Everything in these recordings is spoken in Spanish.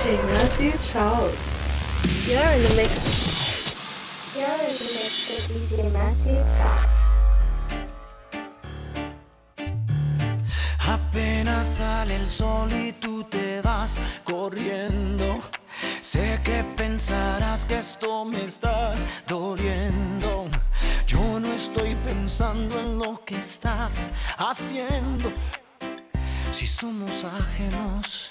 DJ Matthew Charles. You're in the mix. You're in the mix with DJ Matthew Charles. Apenas sale el sol y tú te vas corriendo. Sé que pensarás que esto me está doliendo. Yo no estoy pensando en lo que estás haciendo. Si somos ajenos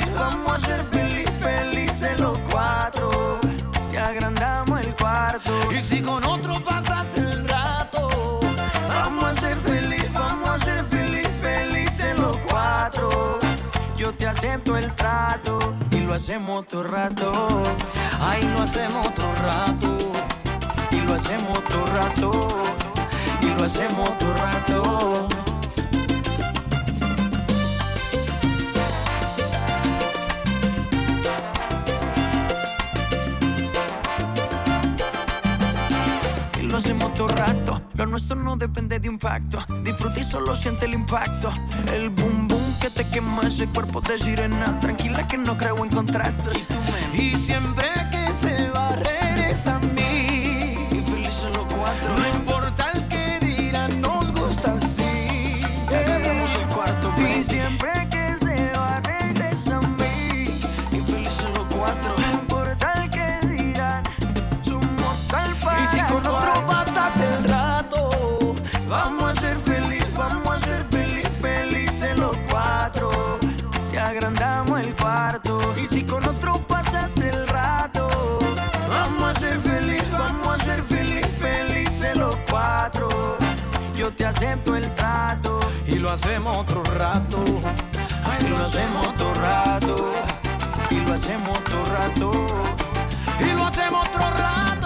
Y si con otro pasas el rato, Vamos a ser feliz, vamos a ser feliz, felices los cuatro. Yo te acepto el trato y lo hacemos todo rato. ahí lo hacemos otro rato. Y lo hacemos todo rato. Y lo hacemos todo rato. Rato. Lo nuestro no depende de un pacto. Disfruta y solo siente el impacto. El boom boom que te quema ese cuerpo de sirena. Tranquila que no creo en contratos. Y siempre que se acepto el trato. y lo hacemos otro rato. Y lo hacemos todo rato. Y lo hacemos todo rato. Y lo hacemos otro rato.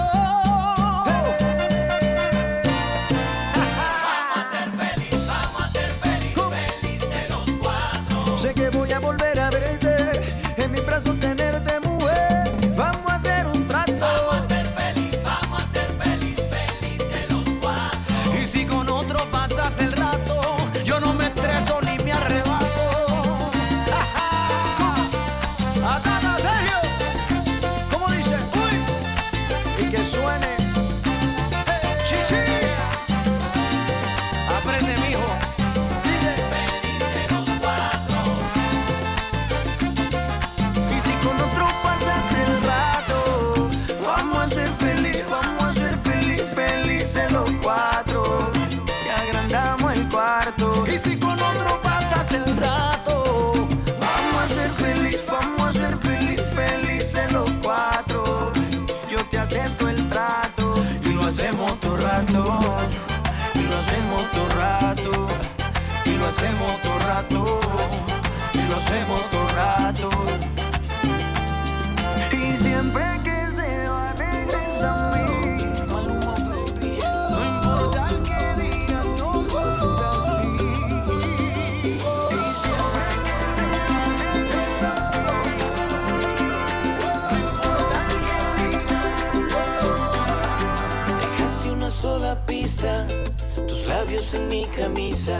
En mi camisa.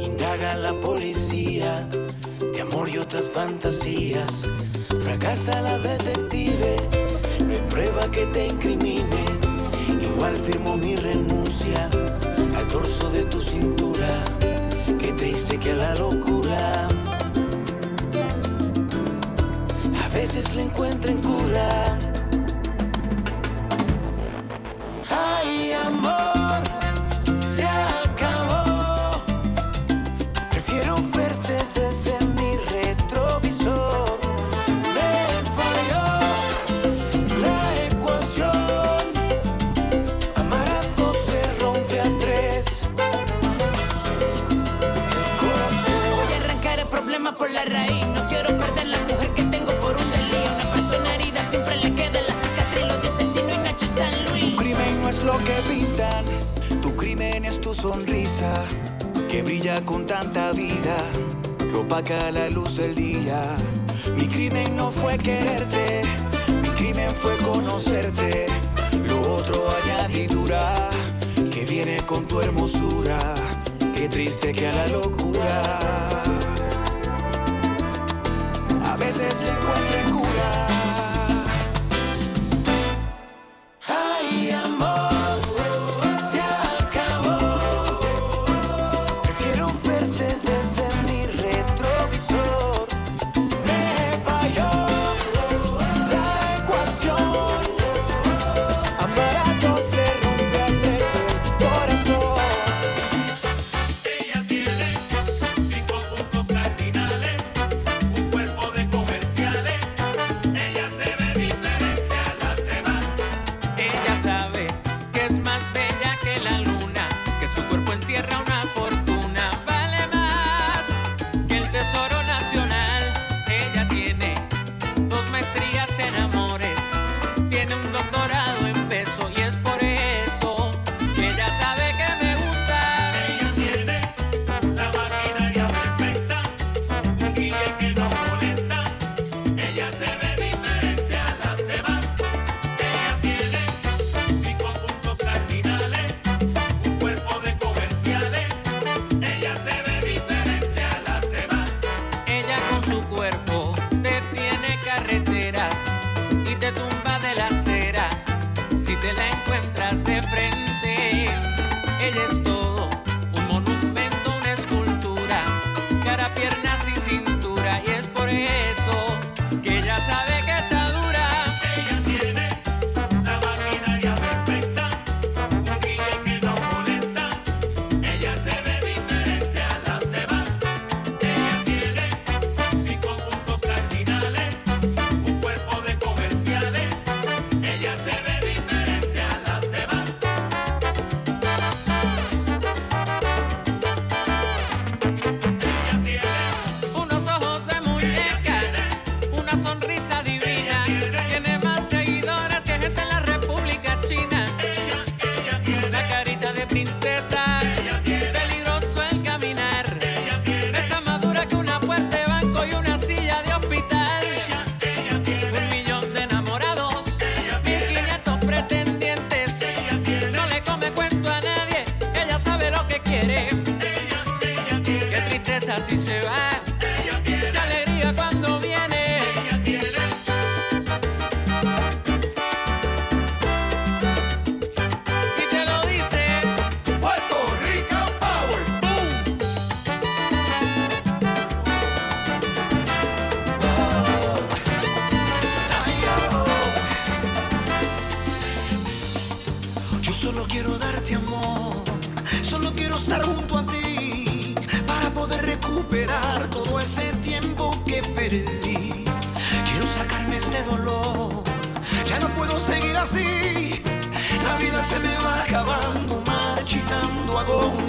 Indaga la policía de amor y otras fantasías. Fracasa la detective, no hay prueba que te incrimine. Igual firmo mi renuncia al torso de tu cintura. Qué triste que a la locura a veces le encuentren cura. Ay, amor, opaca la luz del día. Mi crimen no fue quererte, mi crimen fue conocerte. Lo otro añadidura que viene con tu hermosura. Qué triste que a la locura. A veces le encuentro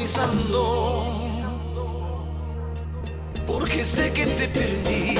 pensando, porque sé que te perdí.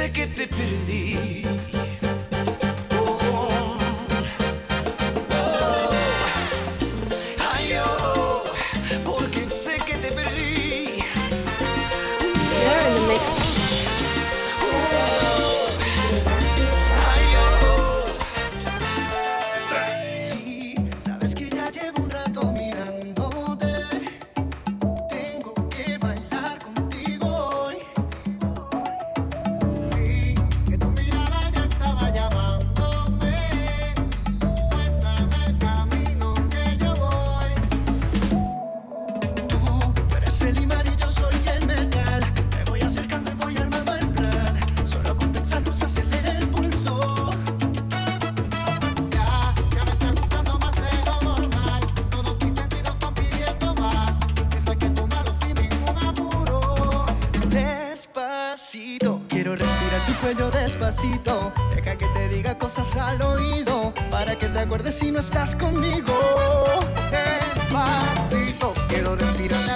sé que te perdí. al oído para que te acuerdes si no estás conmigo. Despacito, quiero respirar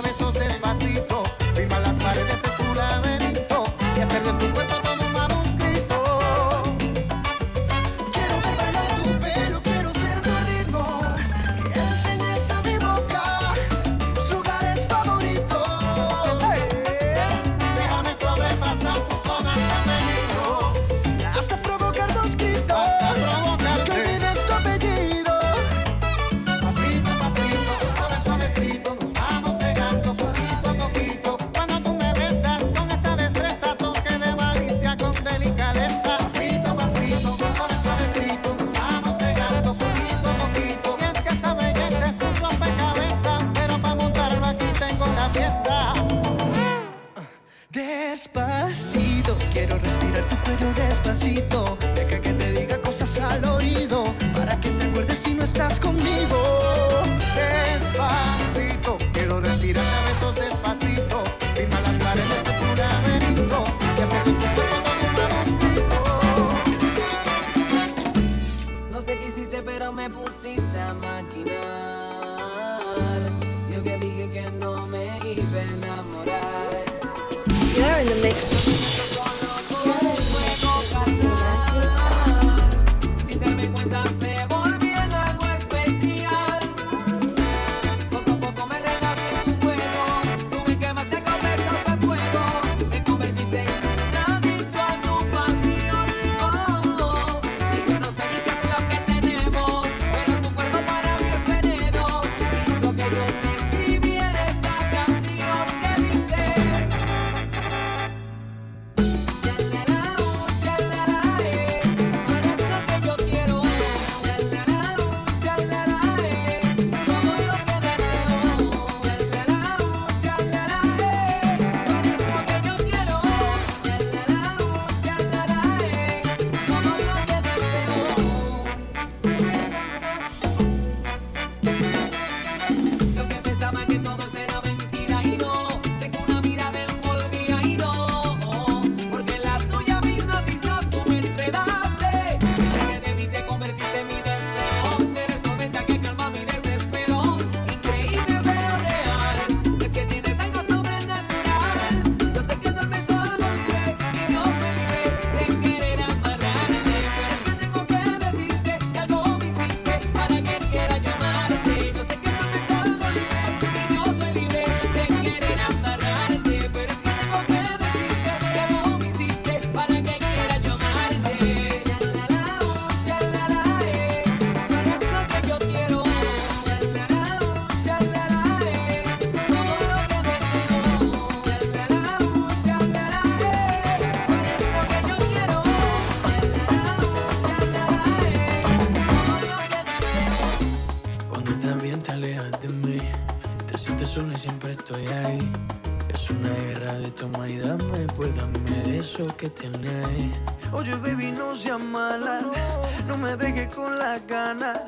las ganas.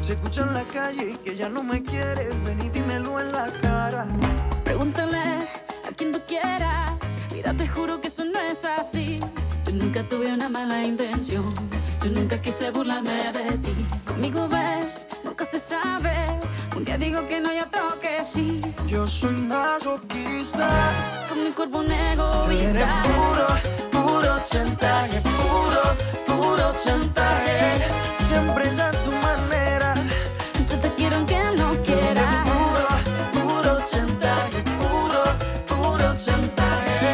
Se escucha en la calle que ya no me quieres, ven y dímelo en la cara. Pregúntale a quien tú quieras, mira te juro que eso no es así. Yo nunca tuve una mala intención, yo nunca quise burlarme de ti. Conmigo ves, nunca se sabe, un día digo que no y otro que sí. Yo soy masoquista, con mi cuerpo un egoísta. Eres puro puro chantaje, puro, puro chantaje. Siempre es a tu manera. Yo te quiero aunque no quiera. Puro, puro chantaje, puro, puro chantaje.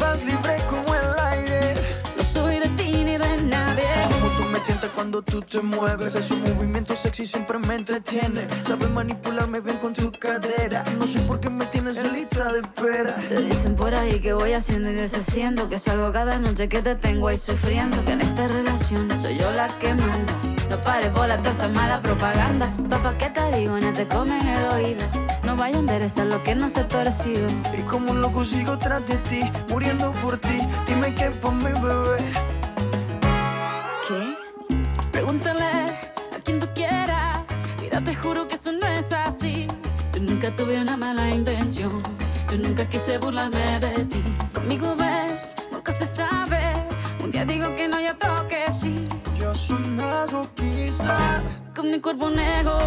Vas libre como el aire. No soy de ti ni de nadie. Como tú me tientas cuando tú te mueves, es un movimiento sexy siempre me entretiene. Sabes manipularme bien con tu cadera. No sé por qué me tienes en lista de espera. Te dicen por ahí que voy haciendo y deshaciendo. Que salgo cada noche que te tengo ahí sufriendo. Que en esta relación soy yo la que manda. No pares bola toda esa mala propaganda. Papá, ¿qué te digo? No te comen el oído. No vaya a enderezar lo que no se ha torcido. Y como un loco sigo tras de ti, muriendo por ti. Cuerpo un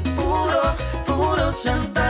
puro, puro chantaje.